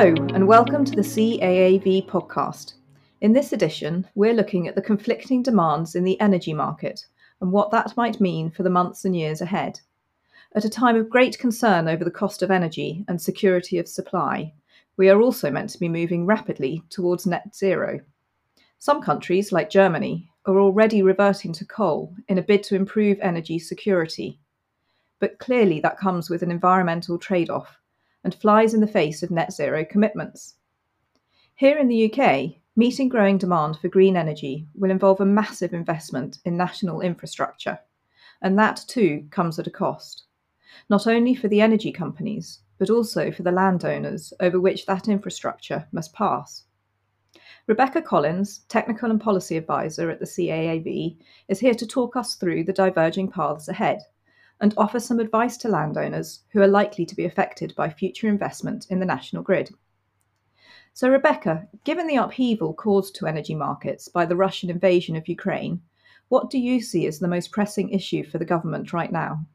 Hello, and welcome to the CAAV podcast. In this edition, we're looking at the conflicting demands in the energy market and what that might mean for the months and years ahead. At a time of great concern over the cost of energy and security of supply, we are also meant to be moving rapidly towards net zero. Some countries, like Germany, are already reverting to coal in a bid to improve energy security. But clearly, that comes with an environmental trade off and flies in the face of net zero commitments. Here in the UK, meeting growing demand for green energy will involve a massive investment in national infrastructure, and that too comes at a cost, not only for the energy companies, but also for the landowners over which that infrastructure must pass. Rebecca Collins, Technical and Policy Advisor at the CAAV, is here to talk us through the diverging paths ahead and offer some advice to landowners who are likely to be affected by future investment in the national grid. So, Rebecca, given the upheaval caused to energy markets by the Russian invasion of Ukraine, what do you see as the most pressing issue for the government right now?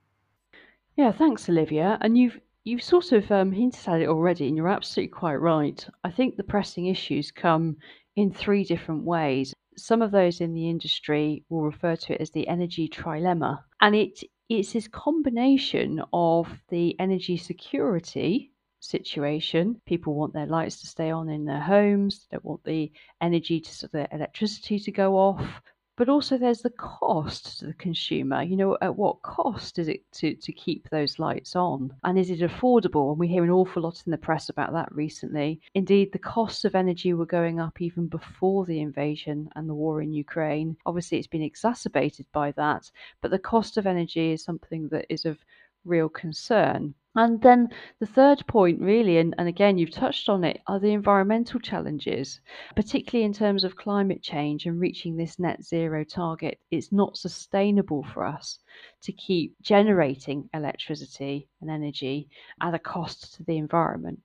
Yeah, thanks, Olivia. And you've you've sort of um, hinted at it already, and you're absolutely quite right. I think the pressing issues come in three different ways. Some of those in the industry will refer to it as the energy trilemma, and it it's this combination of the energy security situation. People want their lights to stay on in their homes, they don't want the energy to electricity to go off, but also there's the cost to the consumer. You know, at what cost is it to, to keep those lights on? And is it affordable? And we hear an awful lot in the press about that recently. Indeed, the costs of energy were going up even before the invasion and the war in Ukraine. Obviously, it's been exacerbated by that, but the cost of energy is something that is of real concern. And then the third point, really, and, and again, you've touched on it, are the environmental challenges, particularly in terms of climate change and reaching this net zero target. It's not sustainable for us to keep generating electricity and energy at a cost to the environment.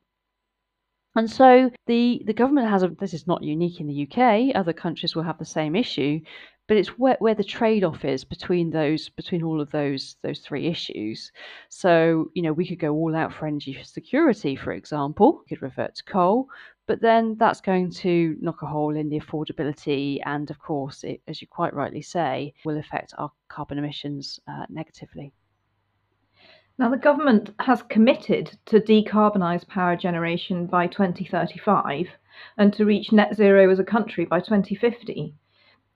And so the, the government has a, this is not unique in the UK, other countries will have the same issue, but it's where, where the trade-off is between those between all of those those three issues. So you know we could go all out for energy security for example we could revert to coal but then that's going to knock a hole in the affordability and of course it, as you quite rightly say will affect our carbon emissions uh, negatively. Now, the government has committed to decarbonise power generation by 2035 and to reach net zero as a country by 2050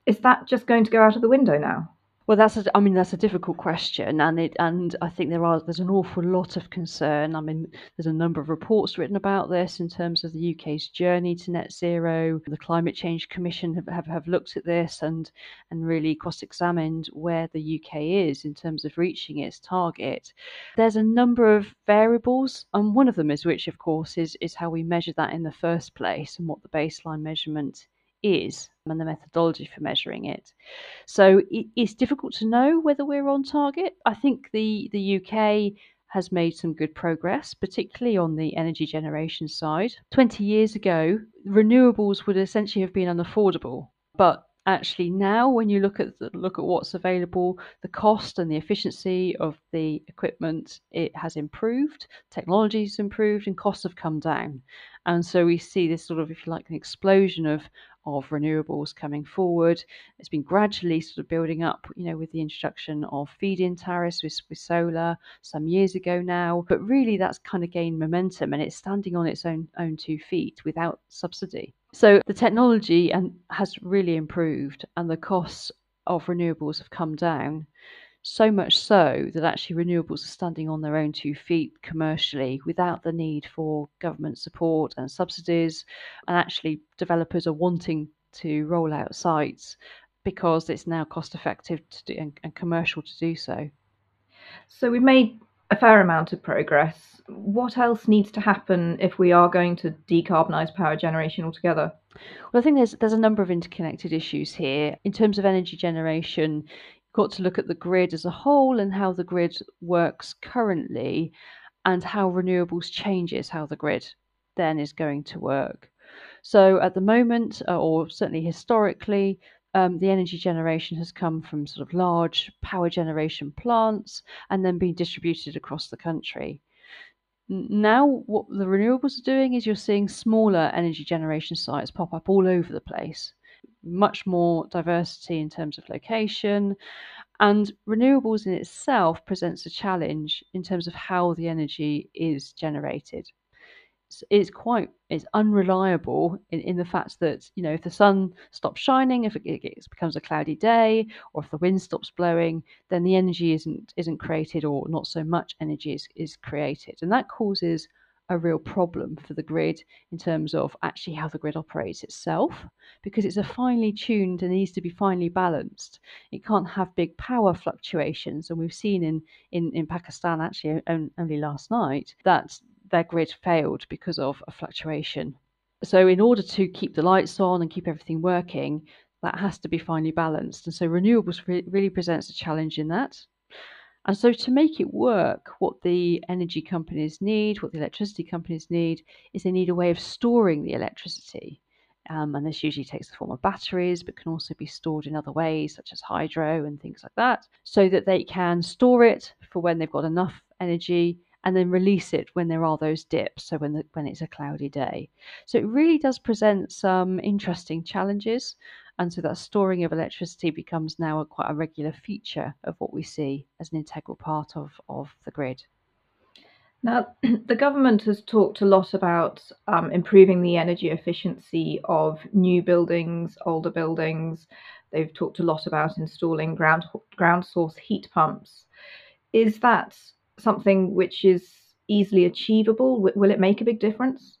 is that just going to go out of the window now? Well, that's a, I mean that's a difficult question, and it and I think there are there's an awful lot of concern. I mean, there's a number of reports written about this in terms of the UK's journey to net zero. The Climate Change Commission have, have, have looked at this and and really cross-examined where the UK is in terms of reaching its target. There's a number of variables, and one of them is which, of course, is is how we measure that in the first place and what the baseline measurement is and the methodology for measuring it. So it's difficult to know whether we're on target. I think the, the UK has made some good progress, particularly on the energy generation side. 20 years ago, renewables would essentially have been unaffordable. But actually now when you look at the, look at what's available the cost and the efficiency of the equipment it has improved technology has improved and costs have come down and so we see this sort of if you like an explosion of of renewables coming forward. It's been gradually sort of building up, you know, with the introduction of feed-in tariffs with, with solar some years ago now. But really, that's kind of gained momentum, and it's standing on its own own two feet without subsidy. So the technology and has really improved, and the costs of renewables have come down so much so that actually renewables are standing on their own two feet commercially without the need for government support and subsidies. And actually, developers are wanting to roll out sites because it's now cost effective to do, and, and commercial to do so. So we've made a fair amount of progress. What else needs to happen if we are going to decarbonise power generation altogether? Well, I think there's there's a number of interconnected issues here. In terms of energy generation, got to look at the grid as a whole and how the grid works currently and how renewables changes how the grid then is going to work. So at the moment, uh, or certainly historically, um, the energy generation has come from sort of large power generation plants and then been distributed across the country. Now, what the renewables are doing is you're seeing smaller energy generation sites pop up all over the place, much more diversity in terms of location. And renewables in itself presents a challenge in terms of how the energy is generated it's quite it's unreliable in, in the fact that you know if the sun stops shining if it, it, becomes a cloudy day or if the wind stops blowing then the energy isn't isn't created or not so much energy is, is created and that causes a real problem for the grid in terms of actually how the grid operates itself because it's a finely tuned and needs to be finely balanced it can't have big power fluctuations and we've seen in in, in pakistan actually only last night that their grid failed because of a fluctuation. So, in order to keep the lights on and keep everything working, that has to be finely balanced. And so, renewables re- really presents a challenge in that. And so, to make it work, what the energy companies need, what the electricity companies need, is they need a way of storing the electricity. Um, and this usually takes the form of batteries, but can also be stored in other ways, such as hydro and things like that, so that they can store it for when they've got enough energy and then release it when there are those dips, so when, the, when it's a cloudy day. So it really does present some interesting challenges. And so that storing of electricity becomes now a, quite a regular feature of what we see as an integral part of, of the grid. Now, the government has talked a lot about um, improving the energy efficiency of new buildings, older buildings. They've talked a lot about installing ground ground source heat pumps. Is that something which is easily achievable? will it make a big difference?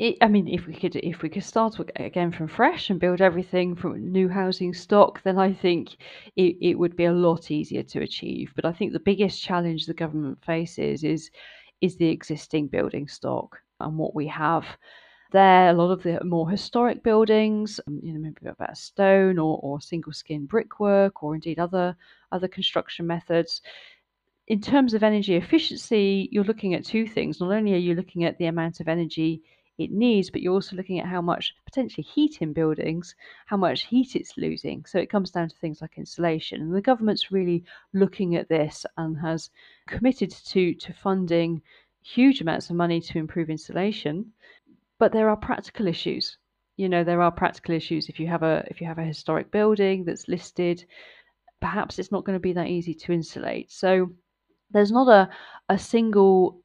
It, I mean, if we could, if we could start again from fresh and build everything from new housing stock, then I think it, it would be a lot easier to achieve. But I think the biggest challenge the government faces is is the existing building stock and what we have there. A lot of the more historic buildings, um, you know, maybe about stone or, or single skin brickwork, or indeed other other construction methods in terms of energy efficiency, you're looking at two things. Not only are you looking at the amount of energy it needs, but you're also looking at how much potentially heat in buildings, how much heat it's losing. So it comes down to things like insulation. And the government's really looking at this and has committed to, to funding huge amounts of money to improve insulation. But there are practical issues. You know, there are practical issues if you have a if you have a historic building that's listed, perhaps it's not going to be that easy to insulate. So there's not a, a single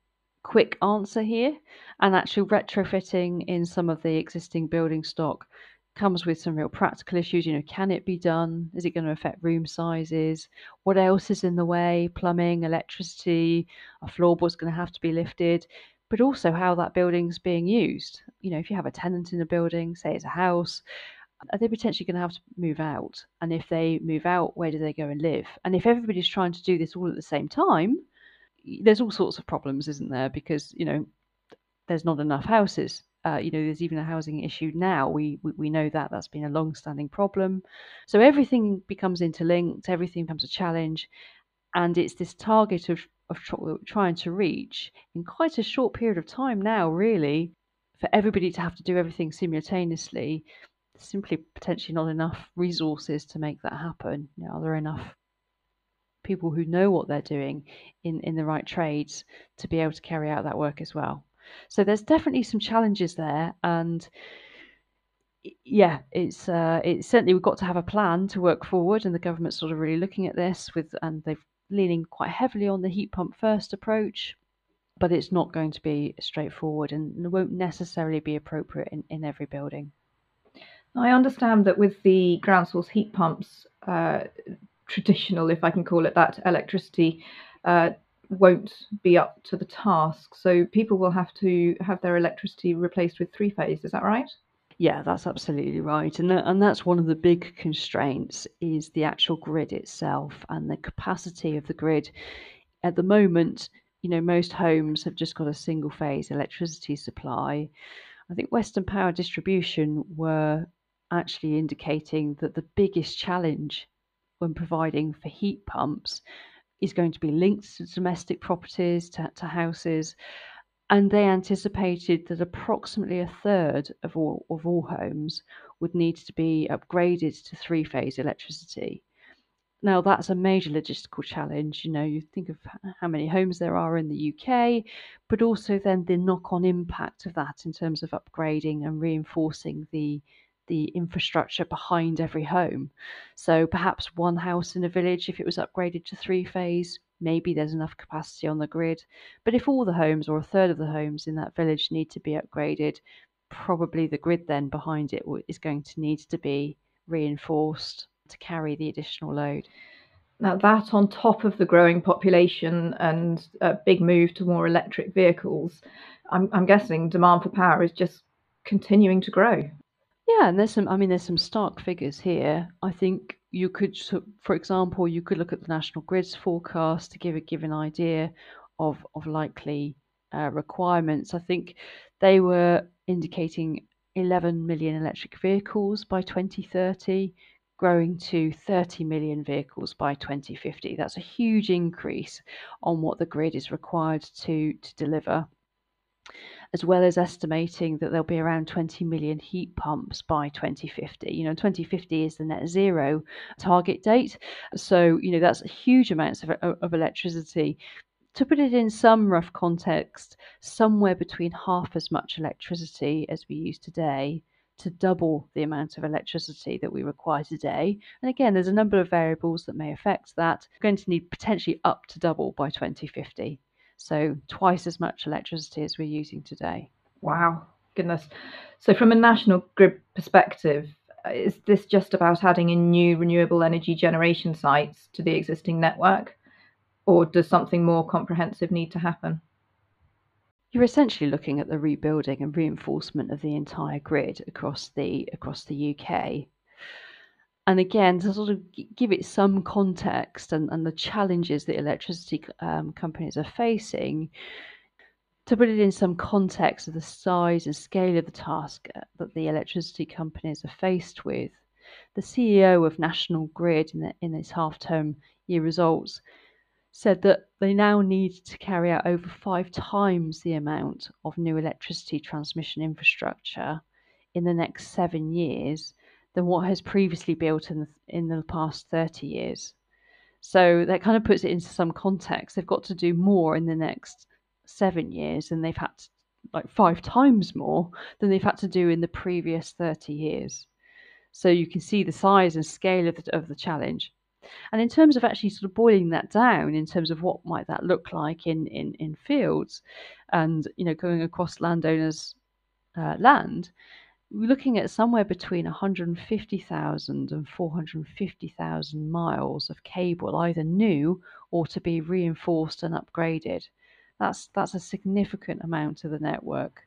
quick answer here, and actually retrofitting in some of the existing building stock comes with some real practical issues. You know, can it be done? Is it going to affect room sizes? What else is in the way? Plumbing, electricity, a floorboard's going to have to be lifted, but also how that building's being used. You know, if you have a tenant in a building, say it's a house, are they potentially going to have to move out? And if they move out, where do they go and live? And if everybody's trying to do this all at the same time, there's all sorts of problems, isn't there? Because you know, there's not enough houses. Uh, you know, there's even a housing issue now. We, we we know that that's been a long-standing problem. So everything becomes interlinked. Everything becomes a challenge, and it's this target of of trying to reach in quite a short period of time now, really, for everybody to have to do everything simultaneously simply potentially not enough resources to make that happen. You know, are there enough people who know what they're doing in, in the right trades to be able to carry out that work as well? So there's definitely some challenges there, and yeah, it's uh, it's certainly we've got to have a plan to work forward, and the government's sort of really looking at this with, and they've leaning quite heavily on the heat pump first approach, but it's not going to be straightforward and won't necessarily be appropriate in, in every building. I understand that with the ground source heat pumps, uh, traditional, if I can call it that, electricity uh, won't be up to the task. So people will have to have their electricity replaced with three phase. Is that right? Yeah, that's absolutely right, and and that's one of the big constraints is the actual grid itself and the capacity of the grid. At the moment, you know, most homes have just got a single phase electricity supply. I think Western Power Distribution were actually indicating that the biggest challenge when providing for heat pumps is going to be linked to domestic properties, to, to houses. And they anticipated that approximately a third of all, of all homes would need to be upgraded to three phase electricity. Now, that's a major logistical challenge. You know, you think of how many homes there are in the UK, but also then the knock on impact of that in terms of upgrading and reinforcing the the infrastructure behind every home. So perhaps one house in a village, if it was upgraded to three phase, maybe there's enough capacity on the grid. But if all the homes or a third of the homes in that village need to be upgraded, probably the grid then behind it is going to need to be reinforced to carry the additional load. Now, that on top of the growing population and a big move to more electric vehicles, I'm, I'm guessing demand for power is just continuing to grow. Yeah, and there's some, I mean, there's some stark figures here. I think you could, for example, you could look at the National Grid's forecast to give a given idea of, of likely uh, requirements. I think they were indicating 11 million electric vehicles by 2030, growing to 30 million vehicles by 2050. That's a huge increase on what the grid is required to, to deliver as well as estimating that there'll be around 20 million heat pumps by 2050. You know, 2050 is the net zero target date. So, you know, that's huge amounts of, uh, of electricity. To put it in some rough context, somewhere between half as much electricity as we use today to double the amount of electricity that we require today. And again, there's a number of variables that may affect that. We're going to need potentially up to double by 2050. So twice as much electricity as we're using today. Wow, goodness. So, from a national grid perspective, uh, is this just about adding in new renewable energy generation sites to the existing network? Or does something more comprehensive need to happen? You're essentially looking at the rebuilding and reinforcement of the entire grid across the across the UK and again to sort of give it some context and, and the challenges that electricity um, companies are facing to put it in some context of the size and scale of the task uh, that the electricity companies are faced with the ceo of national grid in, the, in its half-term year results said that they now need to carry out over five times the amount of new electricity transmission infrastructure in the next seven years than what has previously built in the, in the past 30 years. So that kind of puts it into some context. They've got to do more in the next seven years than they've had to, like five times more than they've had to do in the previous 30 years. So you can see the size and scale of the, of the challenge. And in terms of actually sort of boiling that down, in terms of what might that look like in in, in fields, and you know going across landowners' uh, land, looking at somewhere between 150,000 and 450,000 miles of cable, either new or to be reinforced and upgraded. That's that's a significant amount of the network.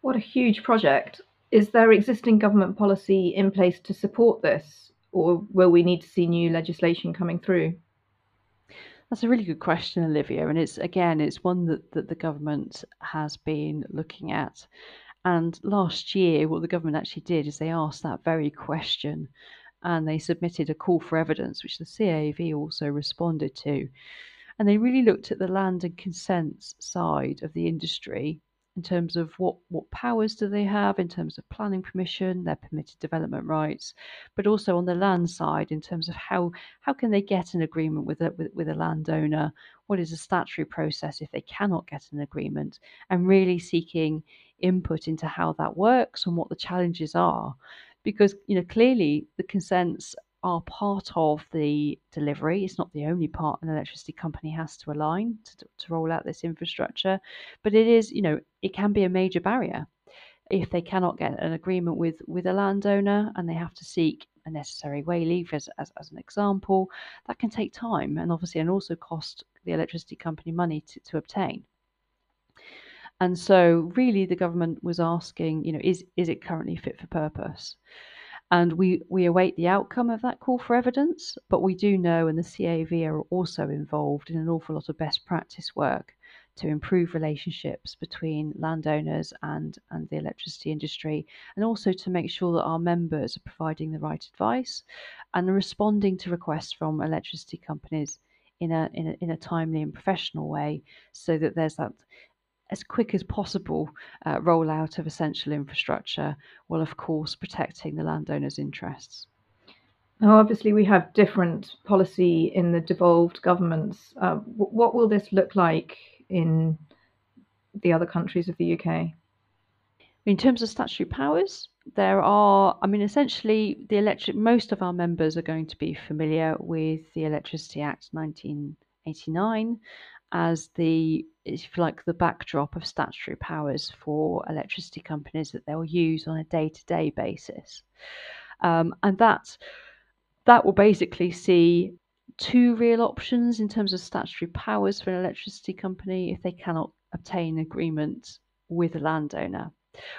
What a huge project. Is there existing government policy in place to support this, or will we need to see new legislation coming through? That's a really good question, Olivia, and it's again it's one that, that the government has been looking at. And last year, what the government actually did is they asked that very question and they submitted a call for evidence, which the CAAV also responded to. And they really looked at the land and consents side of the industry in terms of what, what powers do they have in terms of planning permission, their permitted development rights, but also on the land side in terms of how how can they get an agreement with a with, with a landowner, what is a statutory process if they cannot get an agreement, and really seeking input into how that works and what the challenges are. Because you know clearly the consents are part of the delivery. It's not the only part an electricity company has to align to, to roll out this infrastructure, but it is, you know, it can be a major barrier if they cannot get an agreement with with a landowner and they have to seek a necessary way leave as, as, as an example that can take time and obviously and also cost the electricity company money to, to obtain and so really the government was asking you know is is it currently fit for purpose? And we, we await the outcome of that call for evidence, but we do know, and the CAAV are also involved in an awful lot of best practice work to improve relationships between landowners and, and the electricity industry, and also to make sure that our members are providing the right advice and responding to requests from electricity companies in a, in a, in a timely and professional way so that there's that as quick as possible uh, rollout of essential infrastructure, while of course protecting the landowner's interests. Now, obviously, we have different policy in the devolved governments. Uh, what will this look like in the other countries of the UK? In terms of statutory powers, there are, I mean, essentially, the electric, most of our members are going to be familiar with the Electricity Act 1989 as the, if you like, the backdrop of statutory powers for electricity companies that they'll use on a day to day basis. Um, and that, that will basically see two real options in terms of statutory powers for an electricity company if they cannot obtain agreement with a landowner.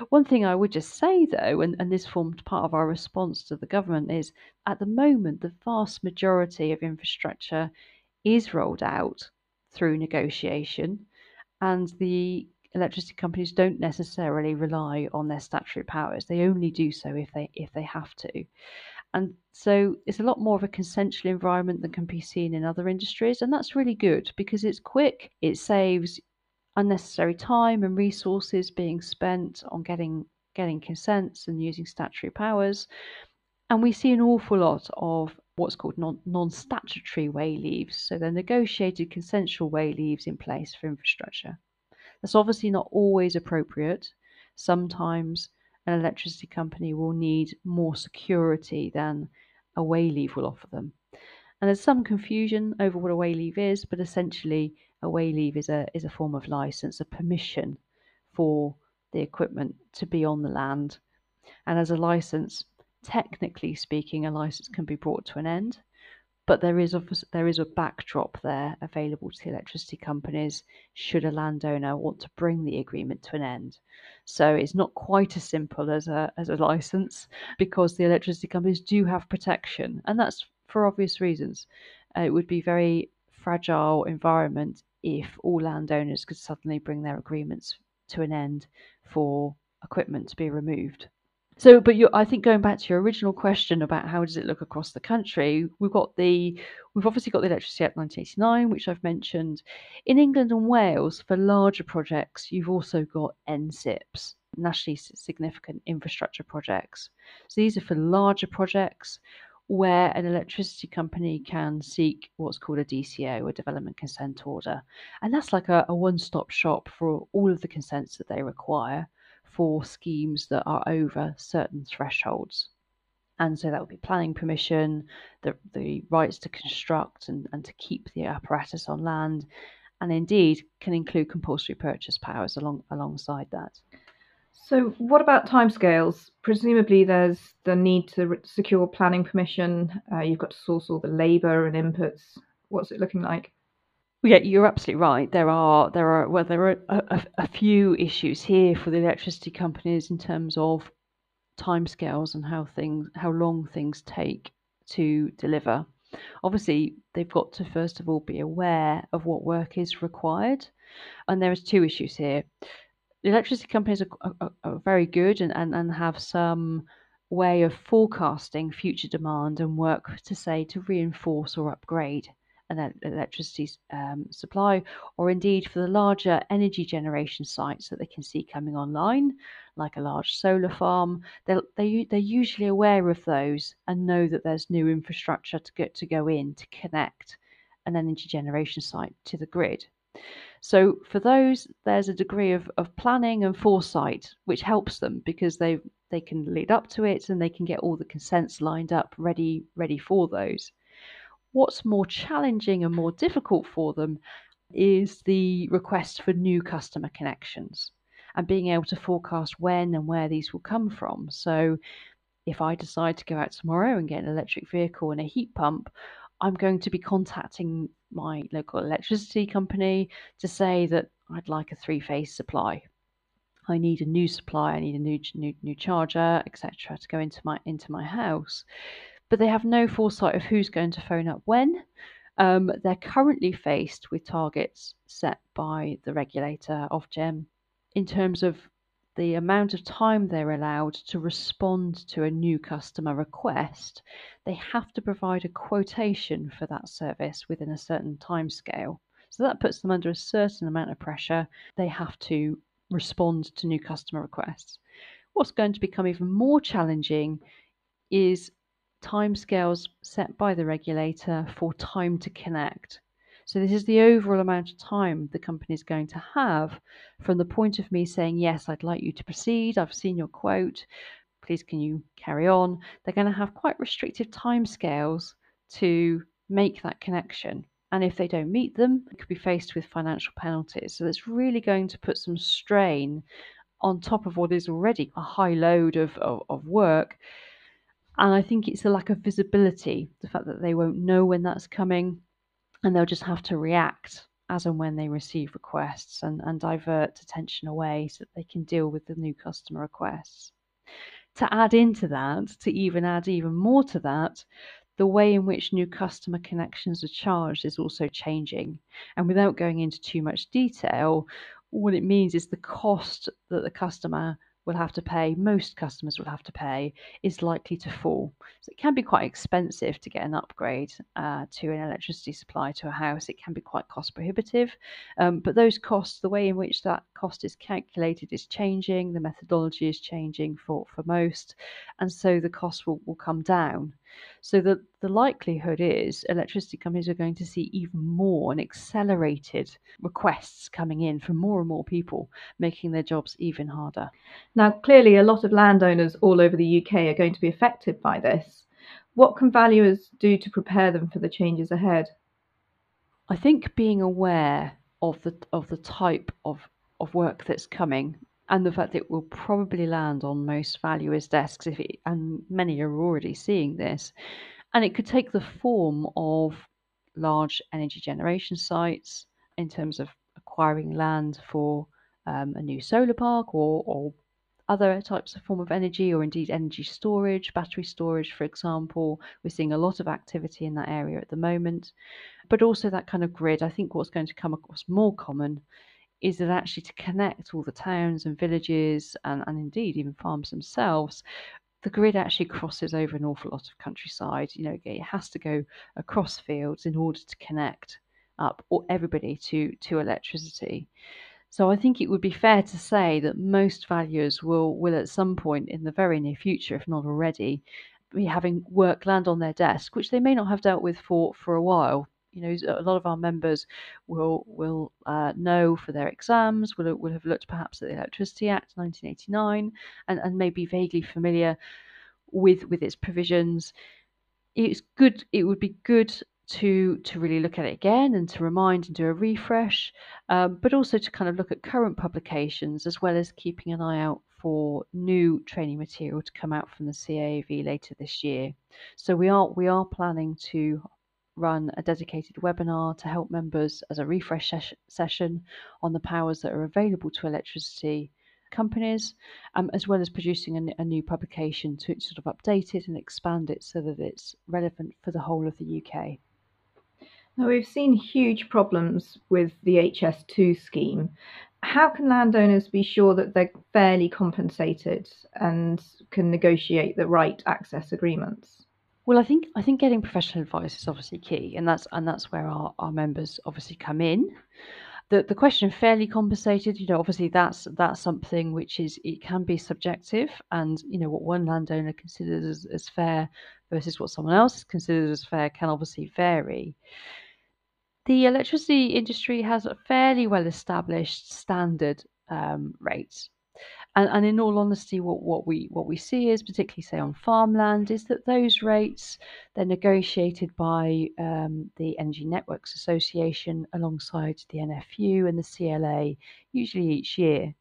One thing I would just say, though, and, and this formed part of our response to the government, is at the moment, the vast majority of infrastructure is rolled out through negotiation, and the electricity companies don't necessarily rely on their statutory powers. They only do so if they if they have to. And so it's a lot more of a consensual environment than can be seen in other industries. And that's really good because it's quick, it saves unnecessary time and resources being spent on getting getting consents and using statutory powers. And we see an awful lot of what's called non statutory way leaves. So they're negotiated consensual way leaves in place for infrastructure. That's obviously not always appropriate. Sometimes an electricity company will need more security than a way leave will offer them. And there's some confusion over what a way leave is, but essentially a way leave is a is a form of license, a permission for the equipment to be on the land. And as a license, technically speaking, a license can be brought to an end, but there is a, there is a backdrop there available to the electricity companies should a landowner want to bring the agreement to an end. So it's not quite as simple as a as a license because the electricity companies do have protection, and that's for obvious reasons. Uh, it would be very fragile environment if all landowners could suddenly bring their agreements to an end for equipment to be removed. So, but I think going back to your original question about how does it look across the country, we've got the, we've obviously got the Electricity Act 1989, which I've mentioned. In England and Wales, for larger projects, you've also got NSIPs, nationally significant infrastructure projects. So these are for larger projects where an electricity company can seek what's called a DCO, a development consent order. And that's like a, a one stop shop for all of the consents that they require for schemes that are over certain thresholds. And so that would be planning permission, the, the rights to construct and, and to keep the apparatus on land, and indeed can include compulsory purchase powers along, alongside that. So, what about timescales? Presumably, there's the need to re- secure planning permission. Uh, you've got to source all the labour and inputs. What's it looking like? Yeah, you're absolutely right. There are there are well there are a, a, a few issues here for the electricity companies in terms of timescales and how things how long things take to deliver. Obviously, they've got to first of all be aware of what work is required, and there is two issues here the electricity companies are, are, are very good and, and, and have some way of forecasting future demand and work to say to reinforce or upgrade electricity um, supply, or indeed for the larger energy generation sites that they can see coming online, like a large solar farm. They're, they, they're usually aware of those and know that there's new infrastructure to get to go in to connect an energy generation site to the grid. So for those, there's a degree of, of planning and foresight which helps them because they they can lead up to it and they can get all the consents lined up ready ready for those. What's more challenging and more difficult for them is the request for new customer connections and being able to forecast when and where these will come from. So if I decide to go out tomorrow and get an electric vehicle and a heat pump, I'm going to be contacting my local electricity company to say that I'd like a three phase supply. I need a new supply, I need a new new, new charger, etc., to go into my into my house. But they have no foresight of who's going to phone up when. Um, they're currently faced with targets set by the regulator Ofgem in terms of the amount of time they're allowed to respond to a new customer request, they have to provide a quotation for that service within a certain time scale. So that puts them under a certain amount of pressure. They have to respond to new customer requests. What's going to become even more challenging is timescales set by the regulator for time to connect. So this is the overall amount of time the company is going to have from the point of me saying, yes, I'd like you to proceed. I've seen your quote. Please, can you carry on? They're going to have quite restrictive timescales to make that connection. And if they don't meet them, it could be faced with financial penalties. So it's really going to put some strain on top of what is already a high load of, of, of work. And I think it's the lack of visibility, the fact that they won't know when that's coming, and they'll just have to react as and when they receive requests and, and divert attention away so that they can deal with the new customer requests. To add into that, to even add even more to that, the way in which new customer connections are charged is also changing. And without going into too much detail, what it means is the cost that the customer will have to pay, most customers will have to pay, is likely to fall. So it can be quite expensive to get an upgrade uh, to an electricity supply to a house. It can be quite cost prohibitive. Um, but those costs, the way in which that cost is calculated is changing, the methodology is changing for, for most, and so the cost will, will come down. So the, the likelihood is electricity companies are going to see even more and accelerated requests coming in from more and more people, making their jobs even harder. Now, clearly, a lot of landowners all over the UK are going to be affected by this. What can valuers do to prepare them for the changes ahead? I think being aware of the of the type of, of work that's coming and the fact that it will probably land on most valuers' desks, if it, and many are already seeing this. And it could take the form of large energy generation sites in terms of acquiring land for um, a new solar park or, or other types of form of energy or indeed energy storage, battery storage, for example. We're seeing a lot of activity in that area at the moment, but also that kind of grid. I think what's going to come across more common is that actually to connect all the towns and villages and, and indeed even farms themselves, the grid actually crosses over an awful lot of countryside. You know, it has to go across fields in order to connect up everybody to to electricity. So I think it would be fair to say that most valuers will will at some point in the very near future, if not already, be having work land on their desk, which they may not have dealt with for for a while you know, a lot of our members will will uh, know for their exams, will, will have looked perhaps at the Electricity Act 1989 and, and may be vaguely familiar with with its provisions. It's good. It would be good to to really look at it again and to remind and do a refresh, um, but also to kind of look at current publications as well as keeping an eye out for new training material to come out from the CAAV later this year. So we are we are planning to run a dedicated webinar to help members as a refresh ses- session on the powers that are available to electricity companies, um, as well as producing a, a, new publication to sort of update it and expand it so that it's relevant for the whole of the UK. Now, we've seen huge problems with the HS2 scheme. How can landowners be sure that they're fairly compensated and can negotiate the right access agreements? Well, I think I think getting professional advice is obviously key, and that's and that's where our, our members obviously come in. The the question of fairly compensated, you know, obviously that's that's something which is it can be subjective, and you know what one landowner considers as, as fair versus what someone else considers as fair can obviously vary. The electricity industry has a fairly well established standard um, rates and, and in all honesty, what, what we what we see is, particularly say on farmland, is that those rates they're negotiated by um, the Energy Networks Association alongside the NFU and the CLA, usually each year.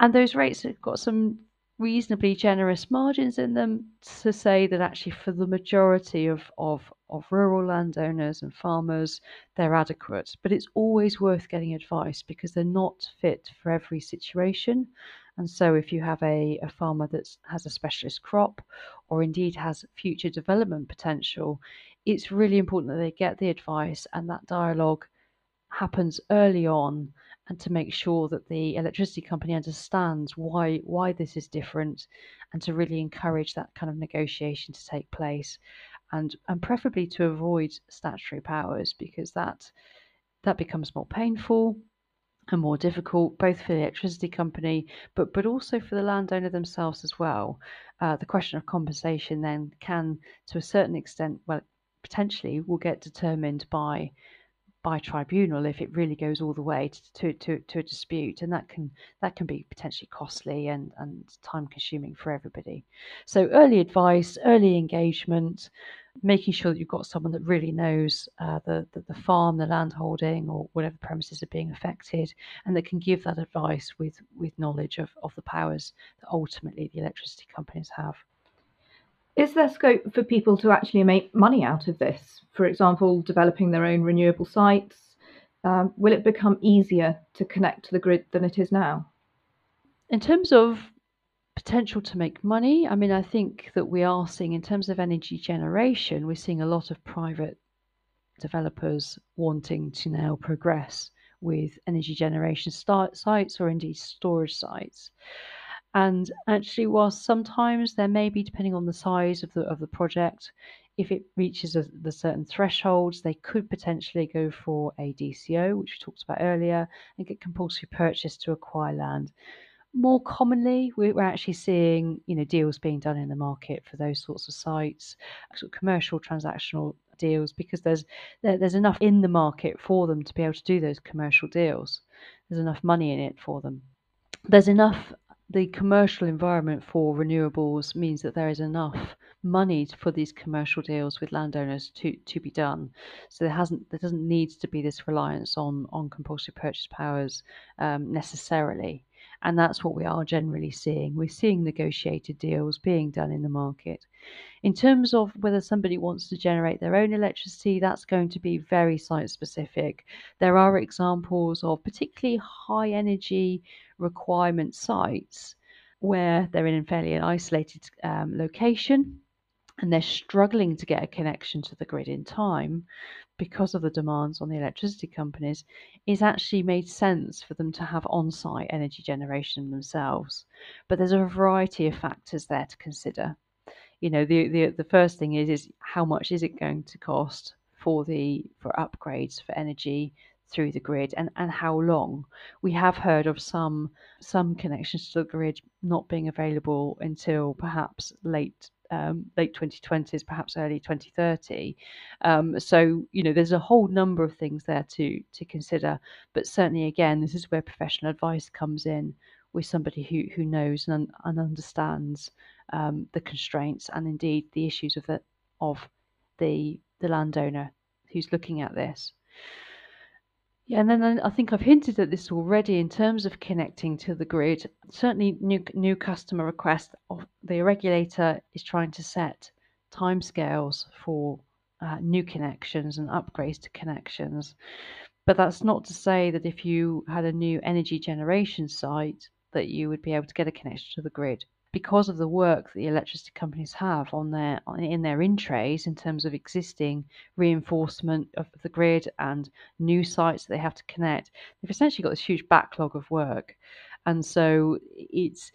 And those rates have got some reasonably generous margins in them to say that actually for the majority of, of, of rural landowners and farmers, they're adequate. But it's always worth getting advice because they're not fit for every situation. And so, if you have a, a farmer that has a specialist crop or indeed has future development potential, it's really important that they get the advice and that dialogue happens early on and to make sure that the electricity company understands why why this is different and to really encourage that kind of negotiation to take place and and preferably to avoid statutory powers because that that becomes more painful and more difficult, both for the electricity company, but but also for the landowner themselves as well. Uh, the question of compensation then can, to a certain extent, well, potentially will get determined by by tribunal if it really goes all the way to, to, to, a dispute and that can that can be potentially costly and, and time consuming for everybody. So early advice early engagement making sure that you've got someone that really knows uh, the, the, the farm the land holding or whatever premises are being affected and that can give that advice with with knowledge of, of the powers that ultimately the electricity companies have is there scope for people to actually make money out of this? For example, developing their own renewable sites? Um, will it become easier to connect to the grid than it is now? In terms of potential to make money, I mean, I think that we are seeing, in terms of energy generation, we're seeing a lot of private developers wanting to now progress with energy generation sites or indeed storage sites. And actually, whilst sometimes there may be, depending on the size of the of the project, if it reaches a, the certain thresholds, they could potentially go for a DCO, which we talked about earlier, and get compulsory purchase to acquire land. More commonly, we're actually seeing you know deals being done in the market for those sorts of sites, sort of commercial transactional deals, because there's there, there's enough in the market for them to be able to do those commercial deals. There's enough money in it for them. There's enough the commercial environment for renewables means that there is enough money for these commercial deals with landowners to, to be done. So there hasn't there doesn't need to be this reliance on on compulsory purchase powers um, necessarily. And that's what we are generally seeing. We're seeing negotiated deals being done in the market. In terms of whether somebody wants to generate their own electricity, that's going to be very site specific. There are examples of particularly high energy requirement sites where they're in a fairly isolated um, location and they're struggling to get a connection to the grid in time because of the demands on the electricity companies, it's actually made sense for them to have on site energy generation themselves. But there's a variety of factors there to consider. You know, the, the, the first thing is, is how much is it going to cost for the for upgrades for energy through the grid and, and how long. We have heard of some some connections to the grid not being available until perhaps late um, late 2020s, perhaps early 2030. Um, so you know there's a whole number of things there to to consider. But certainly again, this is where professional advice comes in with somebody who who knows and, and understands um, the constraints and indeed the issues of the of the the landowner who's looking at this. Yeah, and then I think I've hinted at this already in terms of connecting to the grid. Certainly, new new customer requests. Of the regulator is trying to set timescales for uh, new connections and upgrades to connections. But that's not to say that if you had a new energy generation site, that you would be able to get a connection to the grid because of the work that the electricity companies have on their in their in trays in terms of existing reinforcement of the grid and new sites that they have to connect, they've essentially got this huge backlog of work, and so it's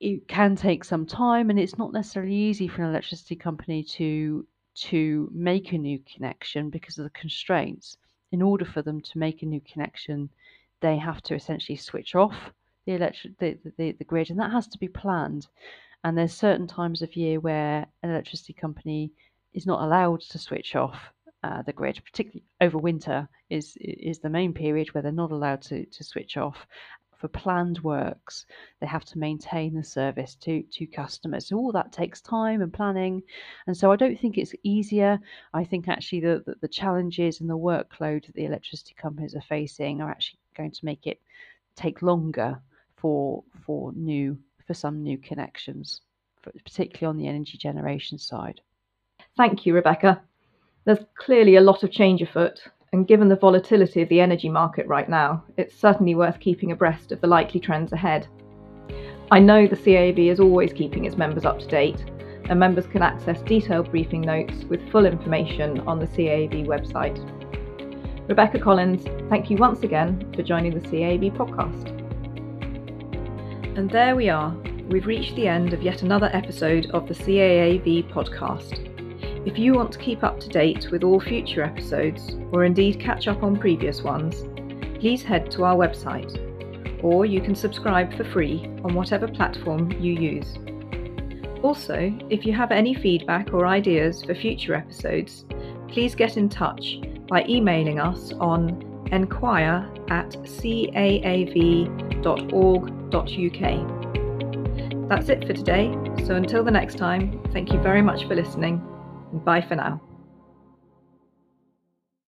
it can take some time, and it's not necessarily easy for an electricity company to to make a new connection because of the constraints. In order for them to make a new connection, they have to essentially switch off the electric the, the, the grid, and that has to be planned. And there's certain times of year where an electricity company is not allowed to switch off uh, the grid, particularly over winter is is the main period where they're not allowed to, to switch off. For planned works, they have to maintain the service to, to customers. So all that takes time and planning. And so I don't think it's easier. I think actually the, the, the challenges and the workload that the electricity companies are facing are actually going to make it take longer for for new for some new connections, particularly on the energy generation side. Thank you, Rebecca. There's clearly a lot of change afoot, and given the volatility of the energy market right now, it's certainly worth keeping abreast of the likely trends ahead. I know the CAAV is always keeping its members up to date, and members can access detailed briefing notes with full information on the CAAV website. Rebecca Collins, thank you once again for joining the CAAV podcast. And there we are. We've reached the end of yet another episode of the CAAV podcast. If you want to keep up to date with all future episodes, or indeed catch up on previous ones, please head to our website, or you can subscribe for free on whatever platform you use. Also, if you have any feedback or ideas for future episodes, please get in touch by emailing us on enquire at caav.org.uk. That's it for today, so until the next time, thank you very much for listening, and bye for now.